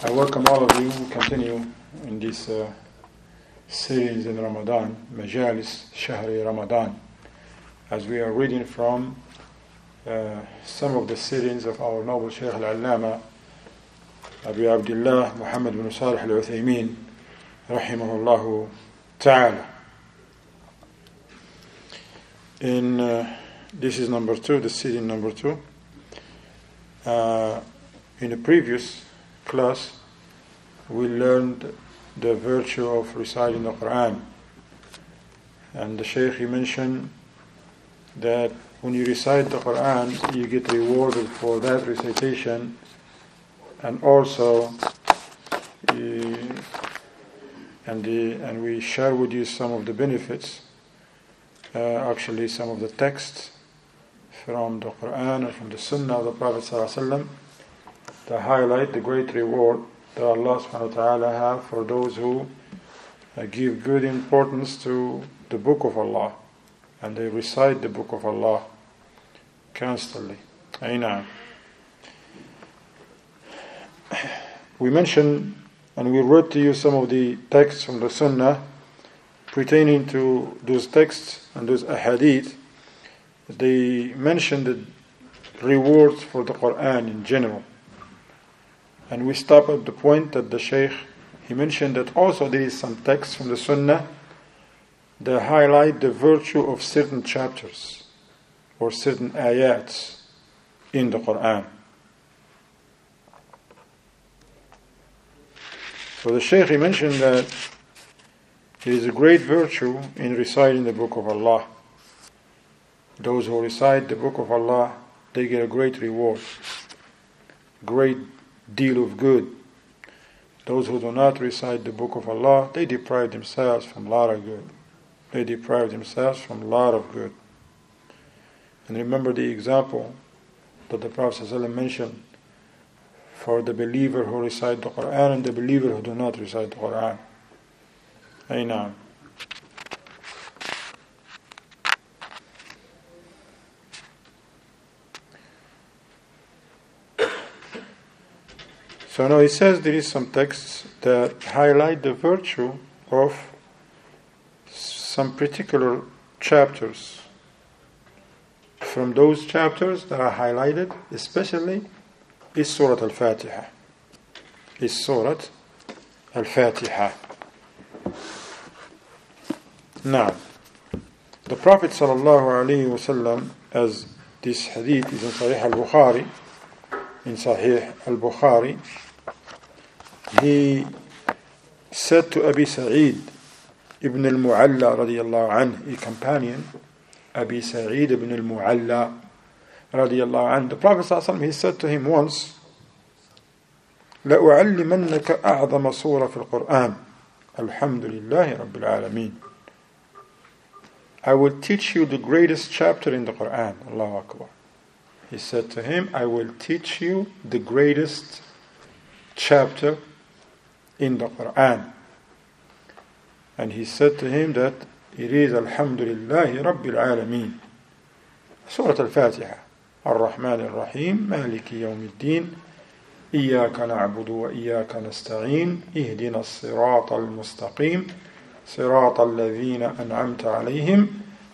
I welcome all of you. We continue in this uh, series in Ramadan, Majalis Shahri Ramadan, as we are reading from uh, some of the series of our noble Shaykh Al-Allama, Abu Abdullah Muhammad bin Salih Al-Uthaymeen, rahimahullah ta'ala. In uh, this is number two, the series number two. Uh, in the previous class, we learned the virtue of reciting the Quran. And the Shaykh he mentioned that when you recite the Quran, you get rewarded for that recitation, and also, you, and the, and we share with you some of the benefits. Uh, actually, some of the texts from the Quran and from the Sunnah of the Prophet sallallahu to highlight the great reward that Allah subhanahu wa ta'ala have for those who uh, give good importance to the book of Allah and they recite the book of Allah constantly. Aina. We mentioned and we read to you some of the texts from the Sunnah pertaining to those texts and those ahadith. They mentioned the rewards for the Quran in general. And we stop at the point that the Shaykh he mentioned that also there is some text from the Sunnah that highlight the virtue of certain chapters or certain ayats in the Quran. So the Shaykh he mentioned that there is a great virtue in reciting the Book of Allah. Those who recite the Book of Allah, they get a great reward, great deal of good. Those who do not recite the book of Allah, they deprive themselves from a lot of good. They deprive themselves from a lot of good. And remember the example that the Prophet mentioned for the believer who recite the Quran and the believer who do not recite the Quran. Aina. So now he says there is some texts that highlight the virtue of some particular chapters. From those chapters that are highlighted, especially, is Surah Al Fatiha. Is Surah Al Fatiha. Now, the Prophet ﷺ, as this hadith is in Sahih al Bukhari, in Sahih al Bukhari, he said to Abi Sa'id ibn al-Mu'alla radiyallahu anhu, a companion, Abi Sa'id ibn al-Mu'alla radiyallahu anhu. The Prophet ﷺ, he said to him once, لأعلمنك أعظم سورة في القرآن الحمد لله رب العالمين I will teach you the greatest chapter in the Quran. Allahu Akbar. He said to him, I will teach you the greatest chapter in the Quran. And he said to him that it is Alhamdulillah Rabbil Alameen. Surah Al-Fatiha. الرحمن الرحيم مالك يوم الدين إياك نعبد وإياك نستعين اهدنا الصراط المستقيم صراط الذين أنعمت عليهم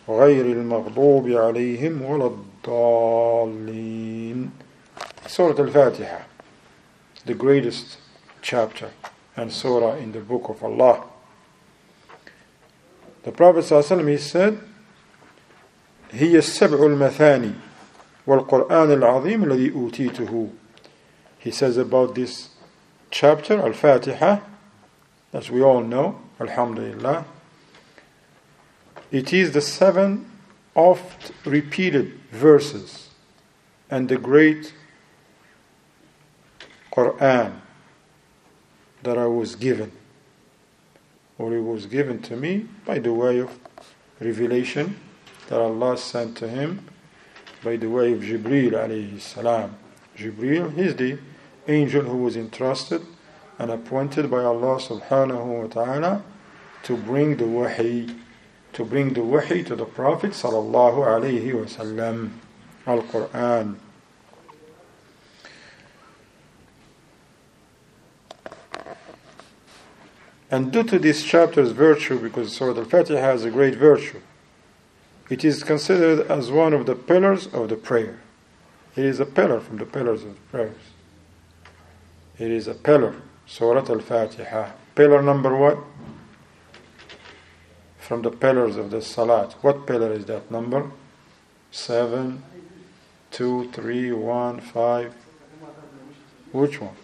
غير المغضوب عليهم ولا الضالين Surah Al-Fatiha the greatest chapter and surah in the book of Allah. The Prophet ﷺ he said, هي السبع المثاني والقرآن العظيم الذي أوتيته. He says about this chapter, Al-Fatiha, as we all know, Alhamdulillah, it is the seven oft repeated verses and the great Quran that I was given, or it was given to me by the way of revelation that Allah sent to him by the way of Jibreel alayhi salam. Jibreel is the angel who was entrusted and appointed by Allah subhanahu wa ta'ala to bring the wahi, to bring the wahi to the Prophet sallallahu alayhi wasallam, al-Quran. And due to this chapter's virtue, because Surah Al-Fatiha has a great virtue, it is considered as one of the pillars of the prayer. It is a pillar from the pillars of the prayers. It is a pillar. Surah Al-Fatiha. Pillar number what? From the pillars of the Salat. What pillar is that number? Seven, two, three, one, five. Which one?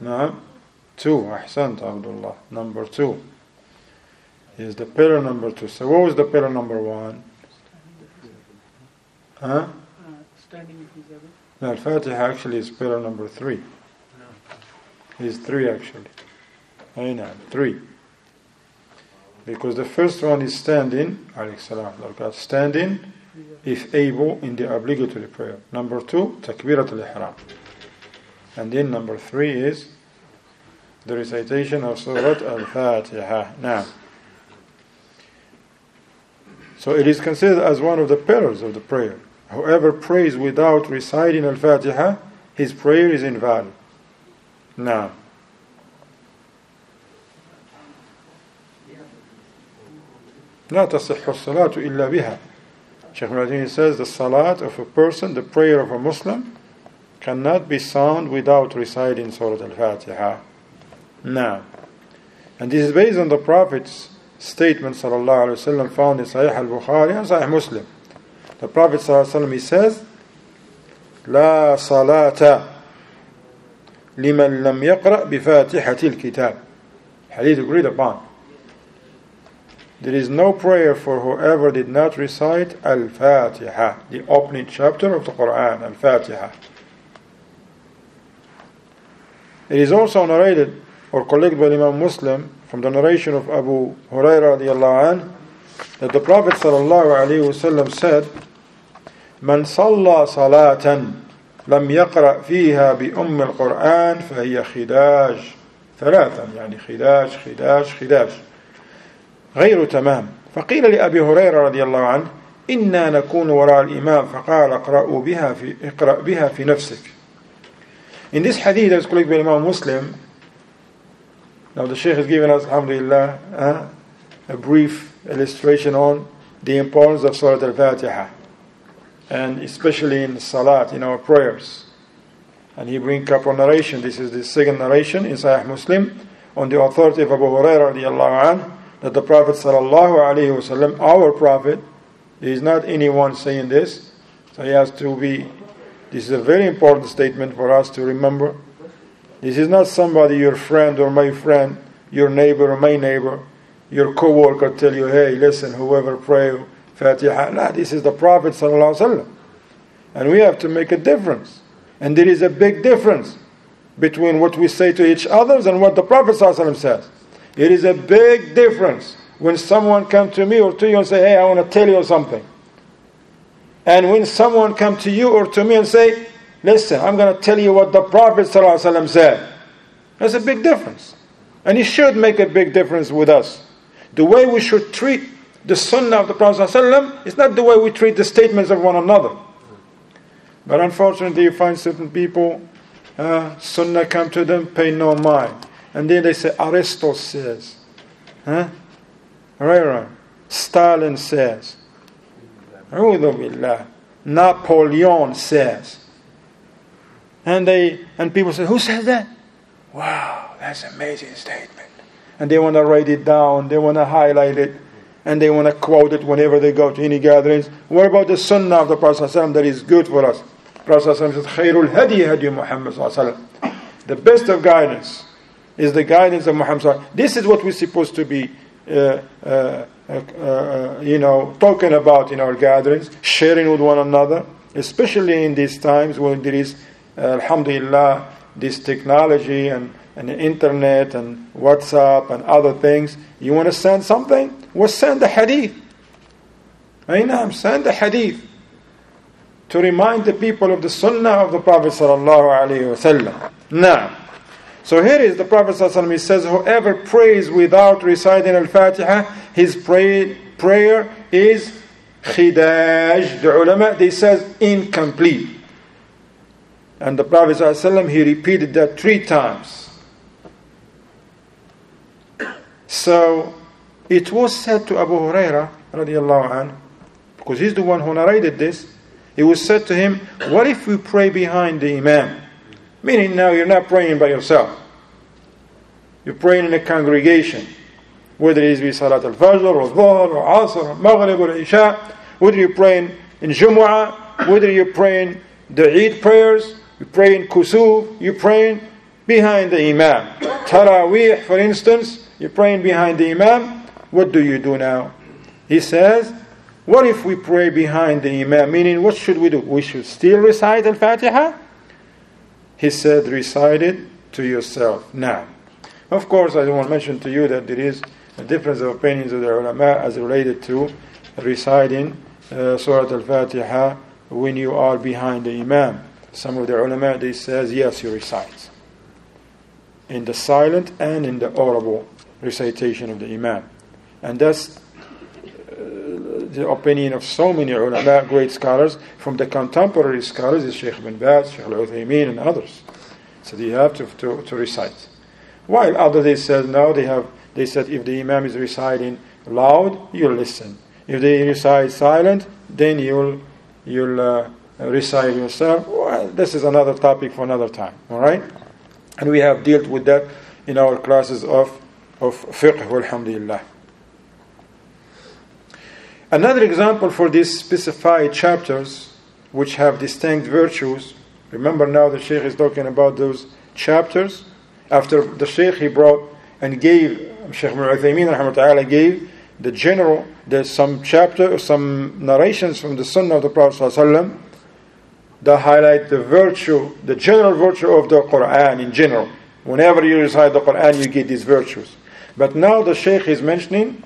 No? Two. Ahsant, Abdullah. Number two is the pillar number two. So what was the pillar number one? Huh? Standing no, Al-Fatiha actually is pillar number three. Is three actually. I three. Because the first one is standing, standing if able in the obligatory prayer. Number two, takbirat al-ihram. And then number three is the recitation of Surah Al-Fatiha. Now, so it is considered as one of the pillars of the prayer. Whoever prays without reciting Al Fatiha, his prayer is invalid. Now, لا تصح الصلاة إلا بها Shaykh Muradini says the salat of a person, the prayer of a Muslim, cannot be sound without reciting Surah Al-Fatiha. Now, and this is based on the Prophet's statement sallallahu alaihi wasallam found in Sahih al-Bukhari and Sahih Muslim. The Prophet sallallahu alaihi wasallam he says, لا صلاة لمن لم يقرأ بفاتحة الكتاب. Hadith agreed upon. There is no prayer for whoever did not recite Al-Fatiha, the opening chapter of the Quran, Al-Fatiha. It is also narrated or collected by Imam Muslim from the narration of Abu Hurairah radiallahu that the Prophet sallallahu alaihi wasallam said, "Man salla salatan لم يقرأ فيها بأم القرآن فهي خداج ثلاثا يعني خداج خداج خداج غير تمام فقيل لأبي هريرة رضي الله عنه إنا نكون وراء الإمام فقال اقرأوا بها في اقرأ بها في نفسك In this hadith as collected by Imam Muslim now the Shaykh has given us, alhamdulillah, uh, a brief illustration on the importance of Surah Al-Fatiha. And especially in Salat, in our prayers. And he brings up a narration, this is the second narration in Sahih Muslim, on the authority of Abu Hurairah that the Prophet sallallahu alayhi wasallam, our Prophet, is not anyone saying this, so he has to be, this is a very important statement for us to remember this is not somebody, your friend or my friend, your neighbor or my neighbor, your co-worker tell you, hey, listen, whoever pray Fatiha. Nah, this is the Prophet And we have to make a difference. And there is a big difference between what we say to each other and what the Prophet says. It is a big difference when someone come to me or to you and say, hey, I want to tell you something. And when someone come to you or to me and say, Listen, I'm going to tell you what the Prophet ﷺ said. There's a big difference. And it should make a big difference with us. The way we should treat the sunnah of the Prophet ﷺ is not the way we treat the statements of one another. But unfortunately, you find certain people, uh, sunnah come to them, pay no mind. And then they say, Aristotle says. Huh? Stalin says. Napoleon says. And they and people say, Who says that? Wow, that's an amazing statement. And they want to write it down, they want to highlight it, and they want to quote it whenever they go to any gatherings. What about the sunnah of the Prophet that is good for us? Prophet says, Khairul hadi hadi Muhammad. The best of guidance is the guidance of Muhammad. This is what we're supposed to be uh, uh, uh, uh, you know, talking about in our gatherings, sharing with one another, especially in these times when there is Alhamdulillah, this technology and, and the internet and WhatsApp and other things. You want to send something? Well, send a hadith. Aynam, send a hadith to remind the people of the sunnah of the Prophet sallallahu alaihi wasallam. Now, so here is the Prophet sallallahu he says, whoever prays without reciting al-Fatiha, his pray, prayer is khidaj. The ulama, they says incomplete. And the Prophet ﷺ, he repeated that three times. So it was said to Abu Huraira because he's the one who narrated this, it was said to him, What if we pray behind the Imam? Meaning now you're not praying by yourself. You're praying in a congregation. Whether it is Salat al-Fajr or Dhuhr or Asr or Maghrib or Isha, whether you're praying in Jumu'ah, whether you're praying the Eid prayers, you pray in kusuf, you pray behind the Imam. Taraweeh, for instance, you're praying behind the Imam. What do you do now? He says, What if we pray behind the Imam? Meaning, what should we do? We should still recite Al Fatiha? He said, Recite it to yourself. Now, of course, I don't want to mention to you that there is a difference of opinions of the ulama as related to reciting uh, Surah Al Fatiha when you are behind the Imam. Some of the ulama they says yes, you recite in the silent and in the audible recitation of the Imam, and that's uh, the opinion of so many ulama, great scholars from the contemporary scholars, is Sheikh bin Baz, Sheikh Al Uthaymeen, and others. So you have to, to, to recite. While others they said no, they have they said if the Imam is reciting loud, you'll listen. If they recite silent, then you'll you'll uh, recite yourself. Well, this is another topic for another time. All right, and we have dealt with that in our classes of of fiqh. Alhamdulillah. Another example for these specified chapters, which have distinct virtues. Remember now the Sheikh is talking about those chapters. After the Sheikh he brought and gave Sheikh Ibn Uthaymeen gave the general, there's some chapter, some narrations from the Sunnah of the Prophet that highlight the virtue, the general virtue of the Quran in general. Whenever you recite the Quran, you get these virtues. But now the Shaykh is mentioning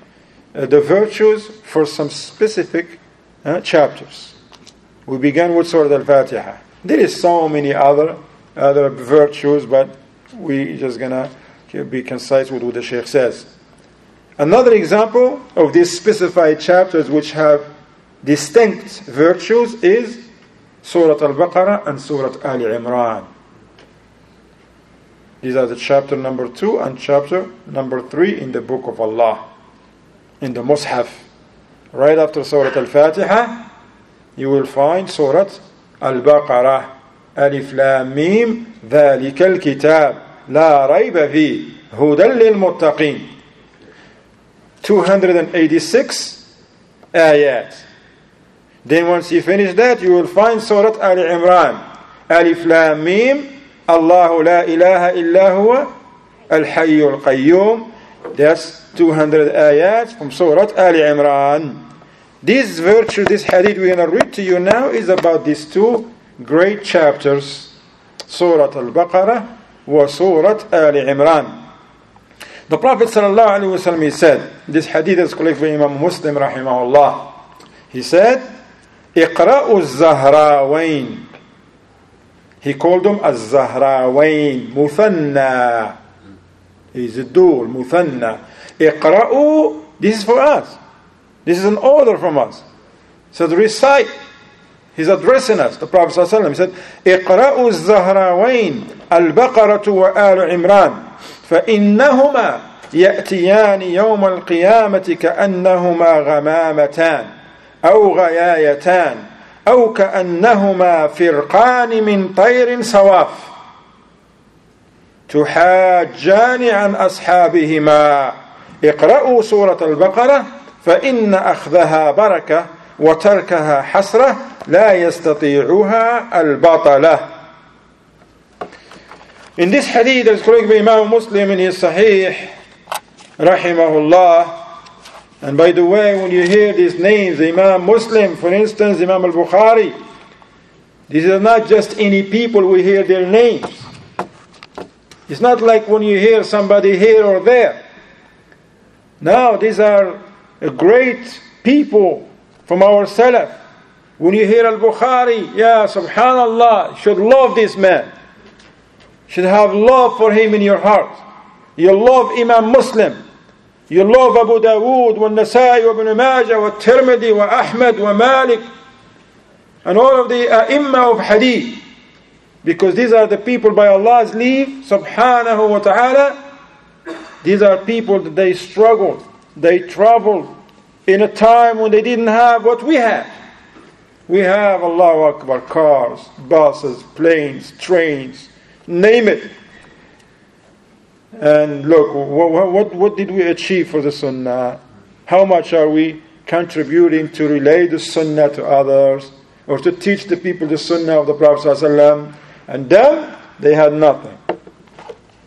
uh, the virtues for some specific uh, chapters. We began with Surah Al-Fatiha. There is so many other other virtues, but we just gonna be concise with what the Shaykh says. Another example of these specified chapters which have distinct virtues is Surah Al-Baqarah and Surah Ali Imran. These are the chapter number 2 and chapter number 3 in the book of Allah, in the Mus'haf. Right after Surah Al-Fatiha, you will find Surah Al-Baqarah. ألف لام ميم ذلك الكتاب لا ريب فيه هدى للمتقين 286 ayat then once you finish that, you will find Surah Al Imran. Alif Lam Mim, Allahu la ilaha illa huwa, Al Hayyul Qayyum. That's 200 ayat from Surah Al Imran. This virtue, this hadith we're going to read to you now is about these two great chapters, Surah Al Baqarah wa Surah Al Imran. The Prophet ﷺ said, this hadith is collected by Imam Muslim rahimahullah. He said, اقرأوا الزهراوين. He called them الزهراوين. مثنى. A dual مثنى. اقرأوا. This is for us. This is an order from us. So to recite. He's addressing us, the Prophet ﷺ. He said, اقرأوا الزهراوين البقرة وآل عمران فإنهما يأتيان يوم القيامة كأنهما غمامتان أو غيايتان أو كأنهما فرقان من طير صواف تحاجان عن أصحابهما. اقرأوا سورة البقرة فإن أخذها بركة وتركها حسرة لا يستطيعها البطلة In this hadith that is collected by Imam Muslim in his Sahih rahimahullah And by the way, when you hear these names, Imam Muslim, for instance, Imam al Bukhari, these are not just any people we hear their names. It's not like when you hear somebody here or there. Now, these are great people from our Salaf. When you hear Al Bukhari, yeah, subhanallah, should love this man. Should have love for him in your heart. You love Imam Muslim. You love Abu Dawood, Nasai, Ibn Majah, wa Tirmidhi, wa Ahmad, wa Malik, and all of the A'imma of Hadith. Because these are the people by Allah's leave, subhanahu wa ta'ala. These are people that they struggled, they traveled in a time when they didn't have what we have. We have, Allahu Akbar, cars, buses, planes, trains, name it. And look, what, what, what did we achieve for the Sunnah? How much are we contributing to relay the Sunnah to others or to teach the people the Sunnah of the Prophet? ﷺ? And them, they had nothing.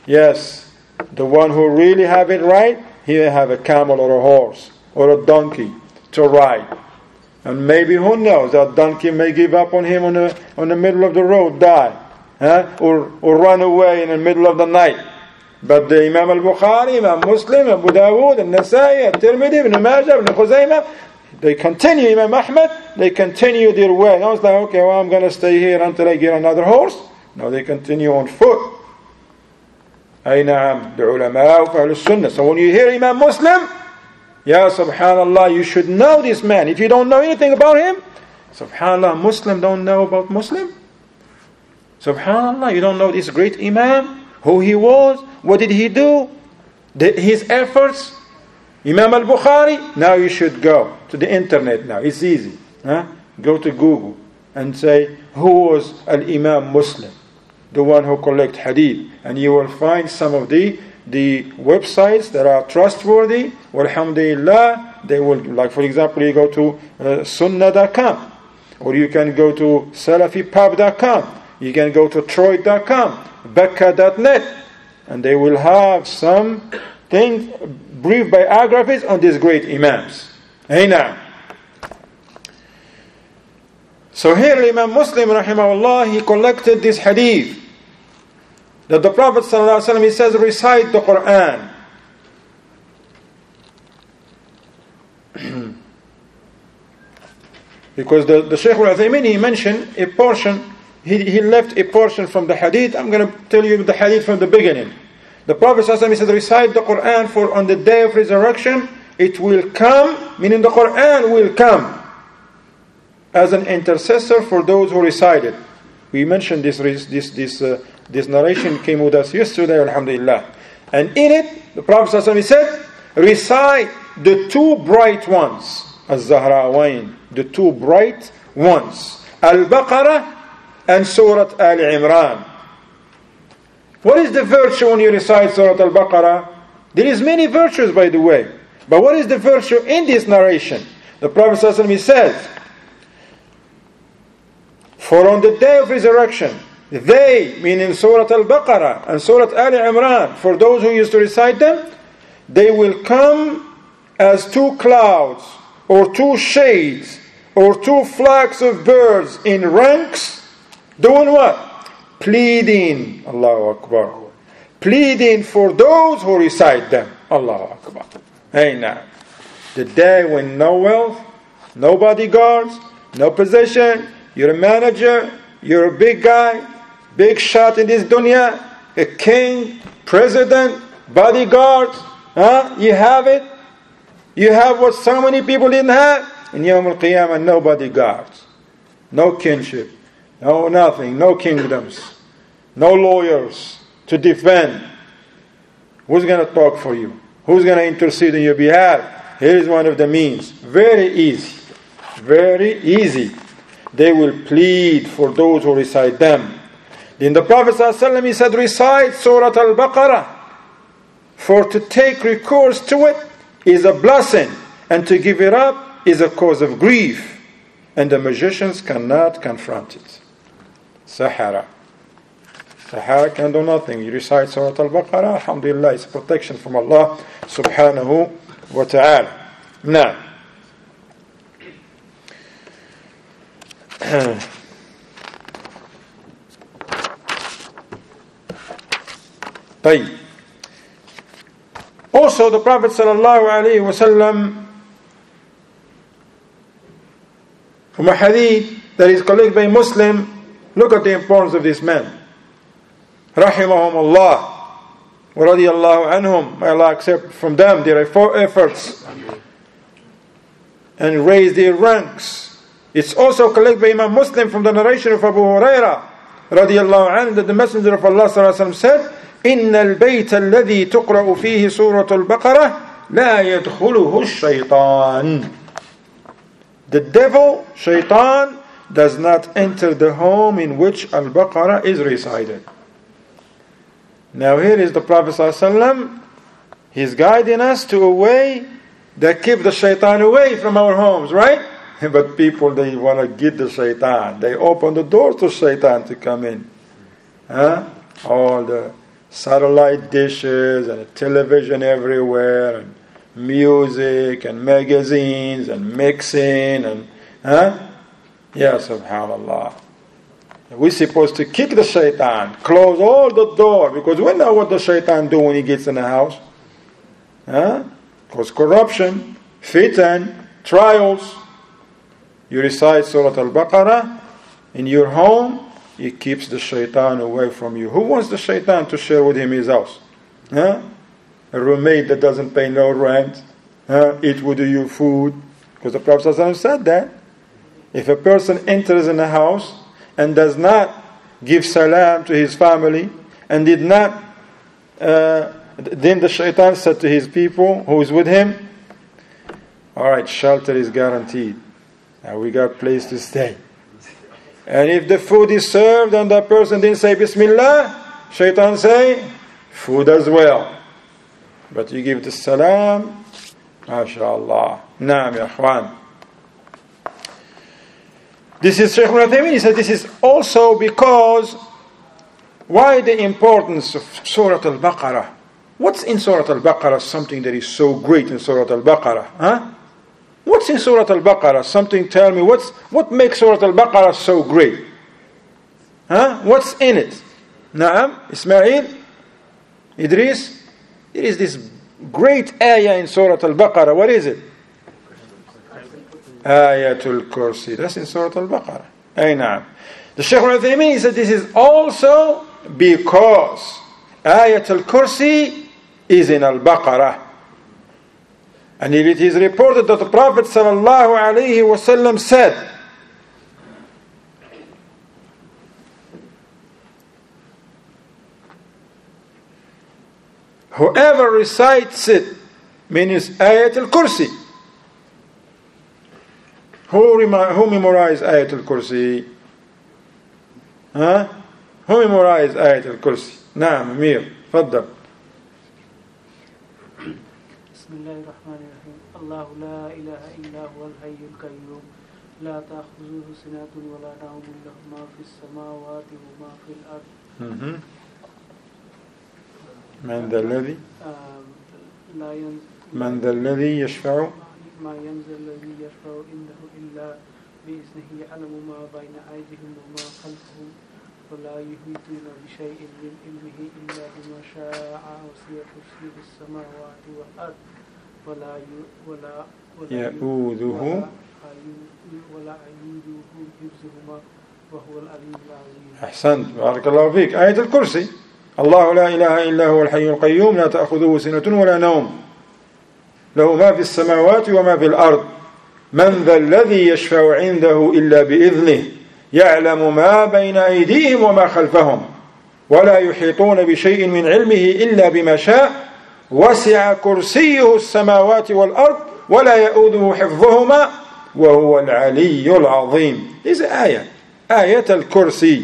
Yes, the one who really have it right, he may have a camel or a horse or a donkey to ride. And maybe who knows, that donkey may give up on him on the, on the middle of the road, die. Huh? Or, or run away in the middle of the night. But the Imam al-Bukhari, Imam Muslim, Abu Dawood, Al-Nasai, Al-Tirmidhi, Ibn Majah, Ibn Khuzaymah, they continue, Imam Ahmad, they continue their way. I was like, okay, well, I'm going to stay here until I get another horse. No, they continue on foot. أي نعم بعلماء وفعل السنة. So when you hear Imam Muslim, Ya subhanallah, you should know this man. If you don't know anything about him, subhanallah, Muslim don't know about Muslim. Subhanallah, you don't know this great Imam, who he was, what did he do, the, his efforts. Imam al Bukhari, now you should go to the internet now. It's easy. Huh? Go to Google and say, who was Al Imam Muslim? The one who collect hadith. And you will find some of the the websites that are trustworthy, alhamdulillah, they will, like for example, you go to uh, sunnah.com, or you can go to salafipub.com, you can go to troy.com, bakkah.net, and they will have some brief biographies on these great imams. Now. So here Imam Muslim rahimahullah, he collected this hadith that the Prophet he says, recite the Quran. because the, the Shaykh al-Uthaymeen, he mentioned a portion, he, he left a portion from the hadith. I'm going to tell you the hadith from the beginning. The Prophet ﷺ, said, recite the Quran for on the day of resurrection, it will come, meaning the Quran will come as an intercessor for those who recite it. We mentioned this, this, this uh, this narration came with us yesterday, Alhamdulillah. And in it, the Prophet ﷺ said, recite the two bright ones, Az-Zahrawain, the two bright ones, Al-Baqarah and Surah Al-Imran. What is the virtue when you recite Surah Al-Baqarah? There is many virtues, by the way. But what is the virtue in this narration? The Prophet ﷺ says, For on the day of resurrection, they, meaning Surah Al Baqarah and Surah Al Imran, for those who used to recite them, they will come as two clouds, or two shades, or two flocks of birds in ranks, doing what? Pleading, Allahu Akbar. Pleading for those who recite them, Allahu Akbar. Hey now, the day when no wealth, no bodyguards, no possession, you're a manager, you're a big guy, big shot in this dunya, a king, president, bodyguards, huh? You have it. You have what so many people didn't have. In Yom Al Qiyamah, no bodyguards, no kinship, no nothing, no kingdoms, no lawyers to defend. Who's going to talk for you? Who's going to intercede on your behalf? Here is one of the means. Very easy. Very easy. They will plead for those who recite them. Then the Prophet ﷺ, he said, recite Surah Al Baqarah. For to take recourse to it is a blessing, and to give it up is a cause of grief. And the magicians cannot confront it. Sahara. Sahara can do nothing. You recite Surah Al Baqarah, Alhamdulillah, it's protection from Allah subhanahu wa ta'ala. Now, طيب. Also, the Prophet sallallahu alaihi wasallam, from a hadith that is collected by Muslim, look at the importance of this man. رحمهم الله ورضي الله عنهم. May Allah accept from them their efforts and raise their ranks. It's also collected by Imam Muslim from the narration of Abu Huraira رضي الله عنه that the Messenger of Allah صلى الله عليه وسلم said إن البيت الذي تقرأ فيه سورة البقرة لا يدخله الشيطان The devil, shaitan, does not enter the home in which Al-Baqarah is recited. Now here is the Prophet ﷺ, he's guiding us to a way that keep the shaitan away from our homes, right? But people, they want to get the shaitan. They open the doors to shaitan to come in. Huh? All the satellite dishes and television everywhere and music and magazines and mixing and huh? Yeah, subhanallah. We're supposed to kick the shaitan, close all the door, because we know what the shaitan do when he gets in the house. Huh? Cause corruption, fitan, trials. You recite Surah Al-Baqarah in your home, it keeps the shaitan away from you. Who wants the shaitan to share with him his house? Huh? A roommate that doesn't pay no rent, huh? eat with you food. Because the Prophet said that. If a person enters in a house and does not give salam to his family and did not, uh, then the shaitan said to his people who is with him, All right, shelter is guaranteed. Now we got place to stay. And if the food is served and that person didn't say Bismillah, shaitan say, food as well. But you give the salam, MashaAllah. Naam, ya This is Shaykh Uthaymeen. He said this is also because why the importance of Surah Al-Baqarah? What's in Surah Al-Baqarah something that is so great in Surah Al-Baqarah? Huh? What's in Surah Al-Baqarah? Something tell me what's what makes Surah Al-Baqarah so great? Huh? What's in it? Naam, Ismail, Idris. It is this great ayah in Surah Al-Baqarah. What is it? Ayatul Kursi. That's in Surah Al-Baqarah. Ay. The Shaykh al-Uthaymeen said this is also because Ayatul Kursi is in Al-Baqarah. And it is reported that the Prophet ﷺ said, Whoever recites it, means Ayat al Kursi. Who, who memorized Ayat al Kursi? Who memorized Ayat al Kursi? نعم أمير تفضل بسم الله الرحمن الرحيم الله لا إله إلا هو الحي القيوم لا تأخذه سنة ولا نوم له ما في السماوات وما في الأرض من ذا الذي من ذا الذي يشفع ما ينزل الذي يشفع عنده إلا بإذنه يعلم ما بين أيديهم وما خلفهم ولا يحيطون بشيء من علمه إلا بما شاء وسع كرسيه السماوات والأرض. ولا ولا ولا يؤوذه ولا يؤوذه حفظهما وهو العلي العظيم. أحسنت بارك الله فيك. آية الكرسي. الله لا إله إلا هو الحي القيوم لا تأخذه سنة ولا نوم. له ما في السماوات وما في الأرض. من ذا الذي يشفع عنده إلا بإذنه يعلم ما بين أيديهم وما خلفهم ولا يحيطون بشيء من علمه إلا بما شاء. وسع كرسيه السماوات والأرض ولا يؤوده حفظهما وهو العلي العظيم. This is آية آية الكرسي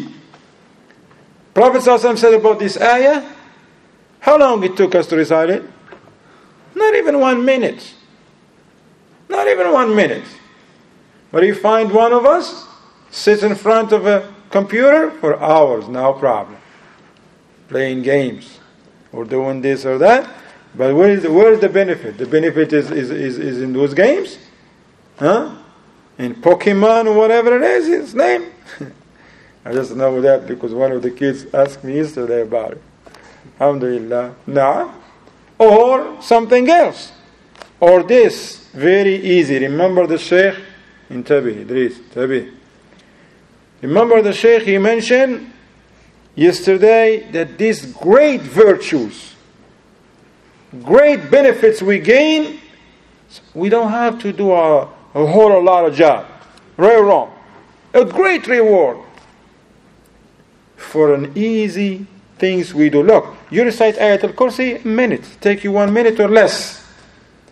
Prophet ﷺ said about this ayah how long it took us to recite it? Not even one minute. Not even one minute. But you find one of us sits in front of a computer for hours, no problem. Playing games or doing this or that. But where is the, where is the benefit? The benefit is, is, is, is in those games? Huh? In Pokemon or whatever it is, its name. I just know that because one of the kids asked me yesterday about it. Alhamdulillah. Nah. Or something else. Or this. Very easy. Remember the Shaykh? Intabi, Idris, Tabi. Remember the Shaykh he mentioned yesterday that these great virtues, great benefits we gain, we don't have to do a, a whole lot of job. Right or wrong? A great reward for an easy things we do. Look, you recite Ayat al-Kursi, minute. Take you one minute or less.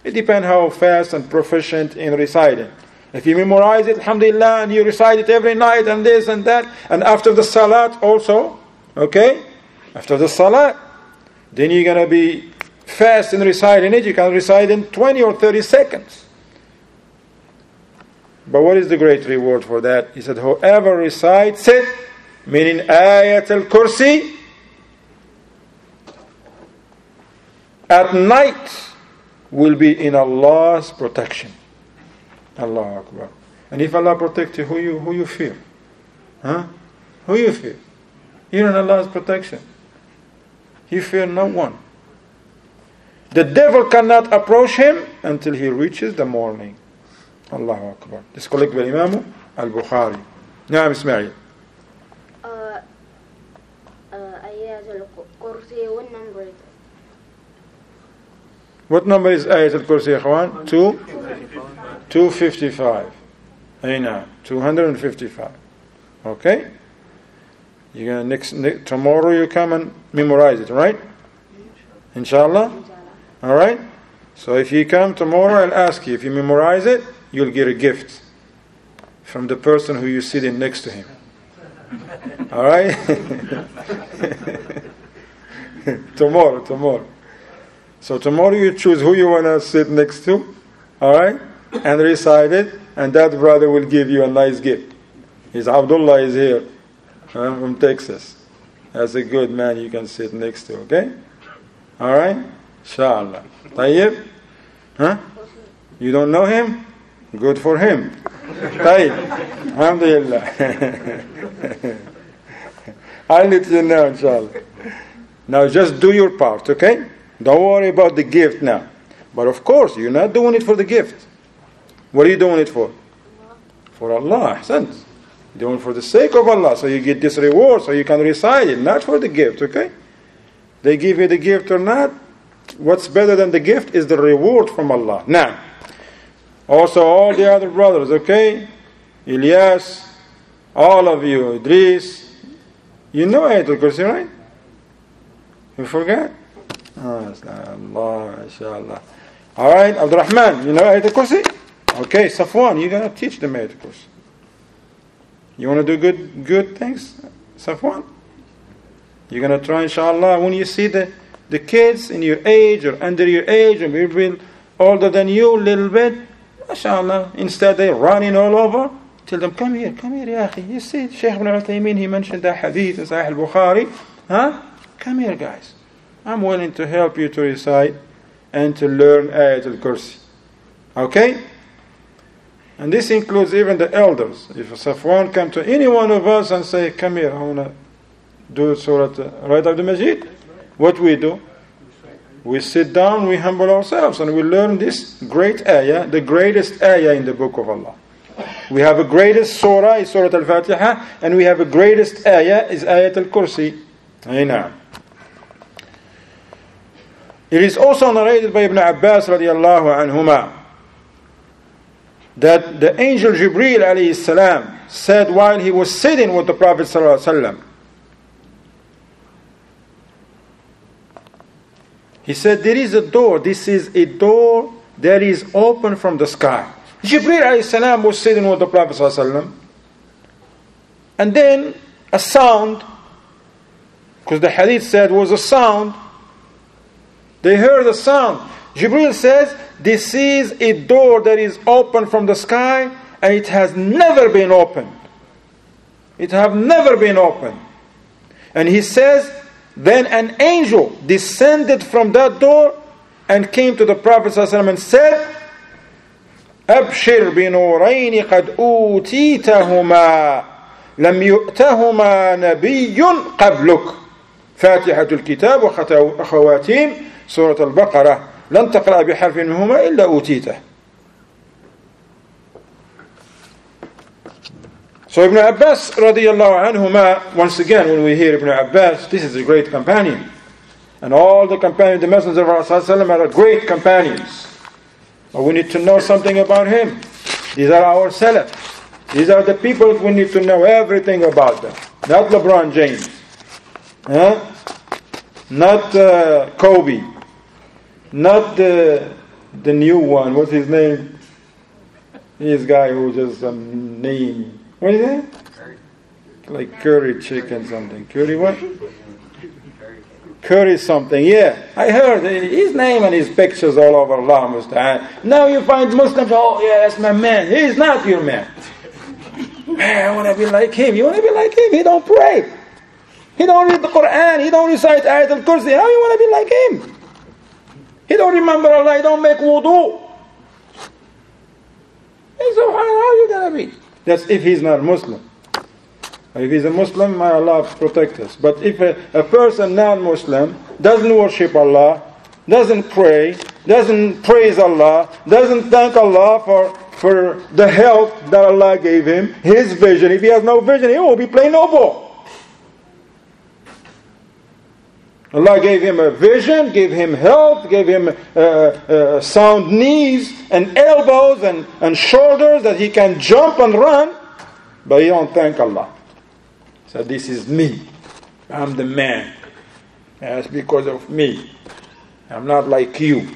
It depends how fast and proficient in reciting. If you memorize it, alhamdulillah, and you recite it every night and this and that, and after the salat also, okay? After the salat, then you're going to be fast in reciting it. You can recite in 20 or 30 seconds. But what is the great reward for that? He said, whoever recites it, meaning Ayat al Kursi, at night will be in Allah's protection. Allah Akbar. And if Allah protects you, who you who you fear? Huh? Who you fear? You're in Allah's protection. You fear no one. The devil cannot approach him until he reaches the morning. Allahu Akbar. This is collected by Imam al-Bukhari. نعم اسماعيل. Uh, uh, آيات الكرسي والنمبر What number is Ayat al-Kursi, ya Ikhwan? Two? 255. Aina, 255. Okay? You're gonna next, next tomorrow you come and memorize it, right? Inshallah? Alright? So if you come tomorrow, I'll ask you. If you memorize it, you'll get a gift from the person who you're sitting next to him. Alright? tomorrow, tomorrow. So tomorrow you choose who you want to sit next to. Alright? And recite it. And that brother will give you a nice gift. His Abdullah is here uh, from Texas. That's a good man you can sit next to, okay? Alright? Inshallah. Tayyib? Huh? You don't know him? Good for him. Tayyib. Alhamdulillah. I'll let you know, inshallah. Now just do your part, okay? Don't worry about the gift now. But of course, you're not doing it for the gift. What are you doing it for? For Allah. You're doing it for the sake of Allah. So you get this reward so you can recite it, not for the gift, okay? They give you the gift or not. What's better than the gift is the reward from Allah. Now, also all the other brothers, okay? Ilyas, all of you, Idris, you know Ayatul Kursi, right? You forgot? Oh, Allah, inshallah. All right, Abdul Rahman, you know Ayatul Kursi? Okay, Safwan, you're going to teach them Ayatul Kursi. You want to do good good things, Safwan? You're going to try, inshallah, when you see the, the kids in your age or under your age or maybe older than you a little bit, inshallah, instead they're running all over, tell them, come here, come here, ya akhi. You see, Shaykh ibn Uthaymeen, he mentioned that hadith in Sahih al-Bukhari. Huh? Come here, guys. I'm willing to help you to recite and to learn Ayat al-Kursi. Okay? And this includes even the elders. If Safwan come to any one of us and say, come here, I want to do Surah right of the Majid, what we do? We sit down, we humble ourselves, and we learn this great ayah, the greatest ayah in the book of Allah. We have a greatest surah, is Surah Al-Fatiha, and we have a greatest ayah, is Ayat Al-Kursi. Aina. It is also narrated by Ibn Abbas radiallahu anhuma that the angel Jibreel alayhi salam said while he was sitting with the Prophet sallallahu He said, There is a door. This is a door that is open from the sky. Jibreel alayhi salam was sitting with the Prophet and then a sound, because the hadith said was a sound. They heard a sound. Jibreel says, This is a door that is open from the sky and it has never been opened. It have never been opened. And he says, Then an angel descended from that door and came to the Prophet ﷺ and said, أبشر بنورين قد أوتيتهما لم يؤتهما نبي قبلك فاتحة الكتاب وخواتيم سورة البقرة لن تقرأ بحرف منهما إلا أوتيته So Ibn Abbas radiallahu anhuma, once again when we hear Ibn Abbas, this is a great companion. And all the companions, the Messenger of Allah are great companions. But we need to know something about him. These are our Salaf. These are the people we need to know everything about them. Not LeBron James. Huh? Not uh, Kobe. Not the, the new one. What's his name? This guy who just um, name. What is that? Like curry chicken something. Curry what? Curry something. Yeah, I heard his name and his pictures all over Allah. Now you find Muslims, oh yeah, that's my man. He's not your man. Man, I want to be like him. You want to be like him? He don't pray. He don't read the Quran. He don't recite Ayat al-Kursi. How you want to be like him? He don't remember Allah. He don't make wudu. Hey, so how are you to be? That's if he's not Muslim. If he's a Muslim, may Allah protect us. But if a, a person non-Muslim doesn't worship Allah, doesn't pray, doesn't praise Allah, doesn't thank Allah for, for the health that Allah gave him, his vision, if he has no vision, he will be playing no ball. Allah gave him a vision, gave him health, gave him uh, uh, sound knees and elbows and, and shoulders that he can jump and run, but he don't thank Allah. So this is me. I'm the man. That's because of me. I'm not like you.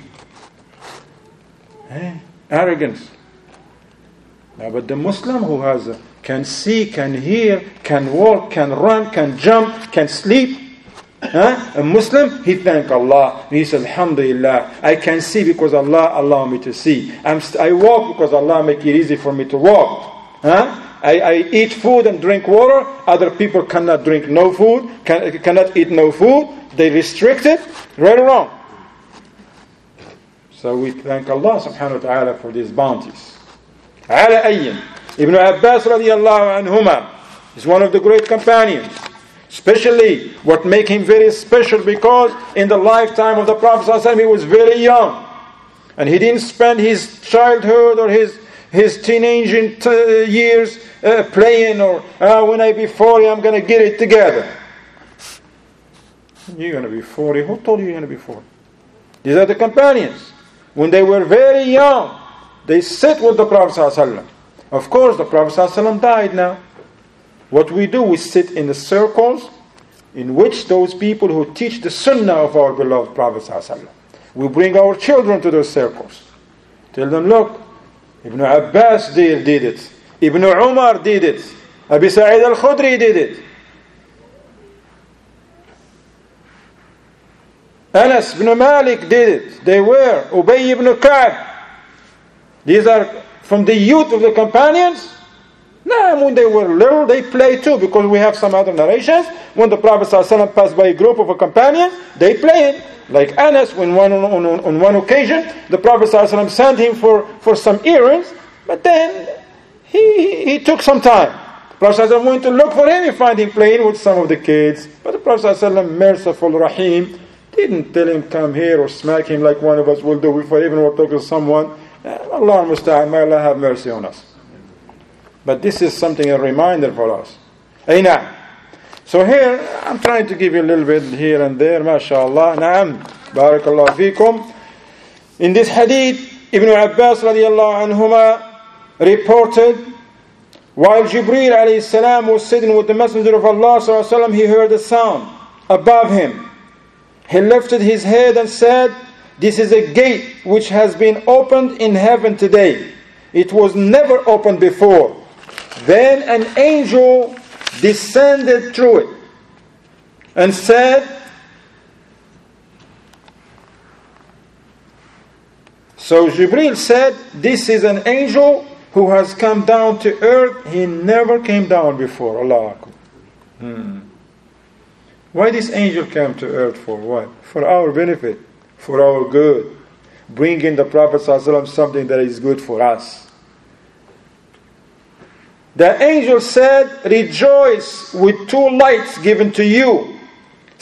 Eh? Arrogance. Now, but the Muslim who has a, can see, can hear, can walk, can run, can jump, can sleep. Huh? A Muslim, he thank Allah. And he says, Alhamdulillah, I can see because Allah allow me to see. I'm st- I walk because Allah make it easy for me to walk. Huh? I, I, eat food and drink water. Other people cannot drink no food, can, cannot eat no food. They restrict it. Right or wrong? So we thank Allah subhanahu wa ta'ala for these bounties. Ala Ibn Abbas radiallahu anhuma is one of the great companions. Especially what make him very special because in the lifetime of the Prophet he was very young. And he didn't spend his childhood or his, his teenage years uh, playing or uh, when I be 40, I'm going to get it together. You're going to be 40. Who told you you're going to be 40? These are the companions. When they were very young, they sit with the Prophet. ﷺ. Of course, the Prophet ﷺ died now. What we do, we sit in the circles in which those people who teach the sunnah of our beloved Prophet. ﷺ. We bring our children to those circles. Tell them, look, Ibn Abbas did, did it. Ibn Umar did it. Abu Sa'id al-Khudri did it. Anas ibn Malik did it. They were. Ubay ibn Ka'b. These are from the youth of the companions. Now, when they were little, they played too, because we have some other narrations. When the Prophet ﷺ passed by a group of companions, they played. Like Anas, when one, on, on, on one occasion, the Prophet ﷺ sent him for, for some errands, but then he, he took some time. The Prophet ﷺ went to look for him, he found him playing with some of the kids. But the Prophet ﷺ, merciful Rahim, didn't tell him come here or smack him like one of us will do before even we talk to someone. Uh, Allah musta'an, may Allah have mercy on us. But this is something, a reminder for us. Aina. So here, I'm trying to give you a little bit here and there, mashallah. Naam. Barakallahu fikum. In this hadith, Ibn Abbas radiallahu anhuma reported while Jibreel alayhi salam was sitting with the Messenger of Allah sallam, he heard a sound above him. He lifted his head and said, This is a gate which has been opened in heaven today. It was never opened before. Then an angel descended through it and said, So Jibril said, This is an angel who has come down to earth. He never came down before. Allah hmm. Why this angel came to earth for? What? For our benefit, for our good. Bringing the Prophet something that is good for us. The angel said, Rejoice with two lights given to you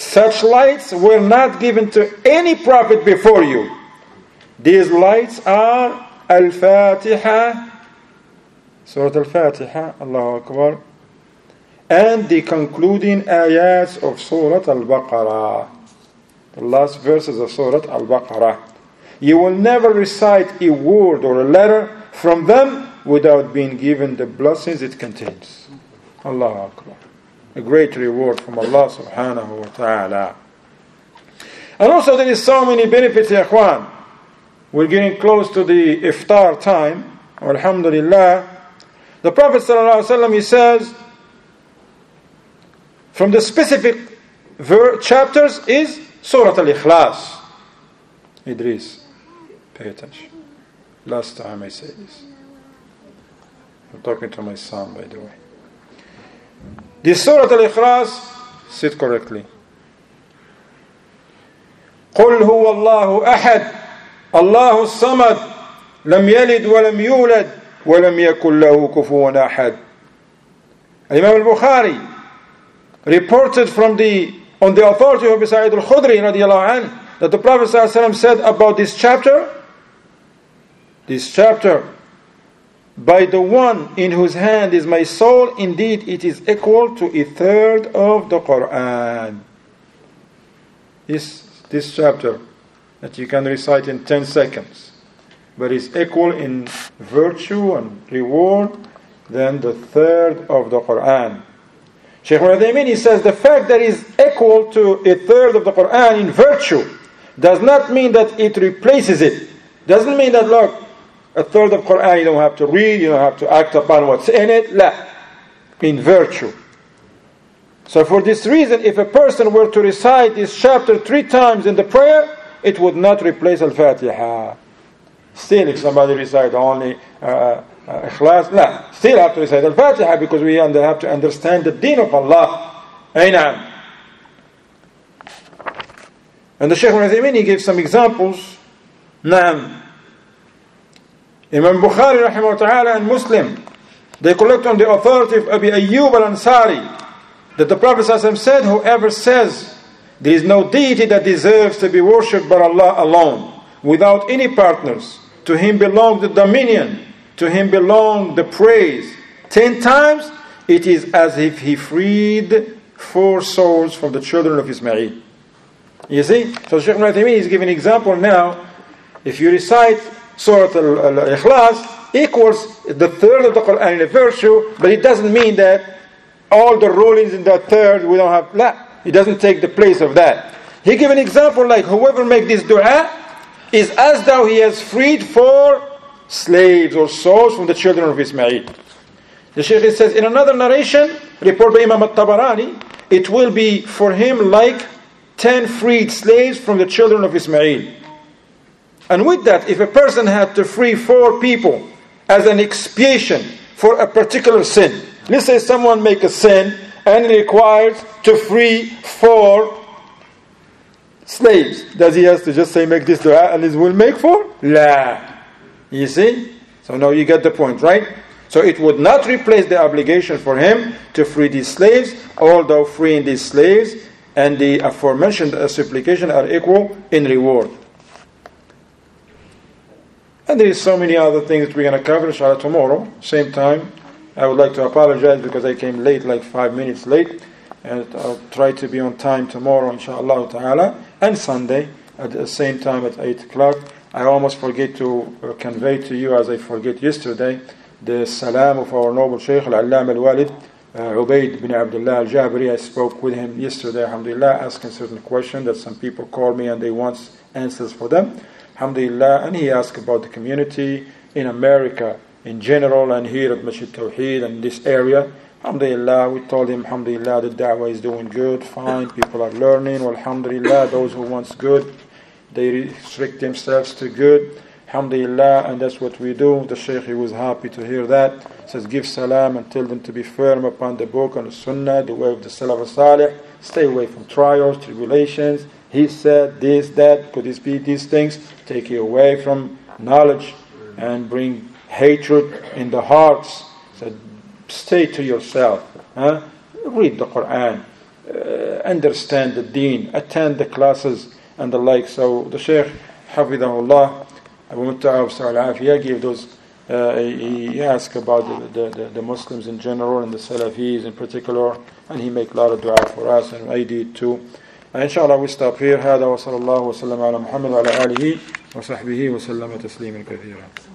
Such lights were not given to any prophet before you. These lights are Al-Fatiha, Surah Al-Fatiha, Allahu Akbar, and the concluding ayats of Surah Al-Baqarah. The last verses of Surah Al-Baqarah. You will never recite a word or a letter from them without being given the blessings it contains. Allahu Akbar. A great reward from Allah subhanahu wa ta'ala. And also there is so many benefits, ya We're getting close to the iftar time. Alhamdulillah. The Prophet ﷺ, he says, from the specific ver- chapters is Surah Al-Ikhlas. Idris, pay attention. Last time I say this. I'm talking to my son, by the way. The Surah Al-Ikhlas, sit correctly. قل هو الله أحد الله الصمد لم يلد ولم يولد ولم يكن له كفوا أحد Imam al-Bukhari reported from the on the authority of Sa'id al-Khudri radiallahu anh, that the Prophet ﷺ said about this chapter this chapter by the one in whose hand is my soul, indeed it is equal to a third of the Quran. This, this chapter that you can recite in 10 seconds, but is equal in virtue and reward than the third of the Quran. Shaykh Uthaymeen he says the fact that is equal to a third of the Quran in virtue does not mean that it replaces it. Doesn't mean that look, a third of Quran you don't have to read, you don't have to act upon what's in it. La. In virtue. So for this reason, if a person were to recite this chapter three times in the prayer, it would not replace Al-Fatiha. Still, if somebody recite only uh, uh, Ikhlas, la. Still have to recite Al-Fatiha because we have to understand the deen of Allah. Aina. And the Shaykh al he gives some examples. Naam. Imam Bukhari rahimahullah and Muslim, they collect on the authority of Abi Ayyub al-Ansari that the Prophet said, whoever says there is no deity that deserves to be worshipped but Allah alone, without any partners, to him belong the dominion, to him belong the praise. Ten times, it is as if he freed four souls from the children of Ismail. You see? So Shaykh Ibn is giving example now. If you recite Surah Al-Ikhlas equals the third of the Quran in a virtue, but it doesn't mean that all the rulings in the third we don't have. La, it doesn't take the place of that. He gave an example like whoever make this dua is as though he has freed four slaves or souls from the children of Ismail. The Shaykh says in another narration, reported by Imam al-Tabarani, it will be for him like ten freed slaves from the children of Ismail. And with that, if a person had to free four people as an expiation for a particular sin, let's say someone make a sin and requires to free four slaves. Does he have to just say make this dua and he will make four? La. You see? So now you get the point, right? So it would not replace the obligation for him to free these slaves, although freeing these slaves and the aforementioned supplication are equal in reward. And there is so many other things that we're going to cover, inshallah, tomorrow, same time. I would like to apologize because I came late, like five minutes late. And I'll try to be on time tomorrow, inshallah ta'ala, and Sunday at the same time at 8 o'clock. I almost forget to uh, convey to you, as I forget yesterday, the salam of our noble Shaykh Al-Allam Al-Walid, uh, Ubaid bin Abdullah Al-Jabri. I spoke with him yesterday, alhamdulillah, asking certain questions that some people call me and they want answers for them. Alhamdulillah, and he asked about the community in America in general and here at Masjid Tawheed and this area. Alhamdulillah, we told him, Alhamdulillah, the da'wah is doing good, fine, people are learning. Well, Alhamdulillah, those who want good, they restrict themselves to good. Alhamdulillah, and that's what we do. The Shaykh he was happy to hear that. He says, give salam and tell them to be firm upon the book and the sunnah, the way of the Salaf Salih. Stay away from trials, tribulations, he said this, that, could this be these things? Take you away from knowledge and bring hatred in the hearts. Said, stay to yourself. Huh? Read the Quran. uh, understand the deen, attend the classes and the like. So the Shaykh, Hafidahullah, Abu Mutta'ab gave those, uh, he, he asked about the, the, the, Muslims in general and the Salafis in particular, and he made a lot of dua for us, and I did too. Inshallah we stop here. هذا وصلى الله وسلم على محمد وعلى آله وصحبه وسلم تسليما كثيرا.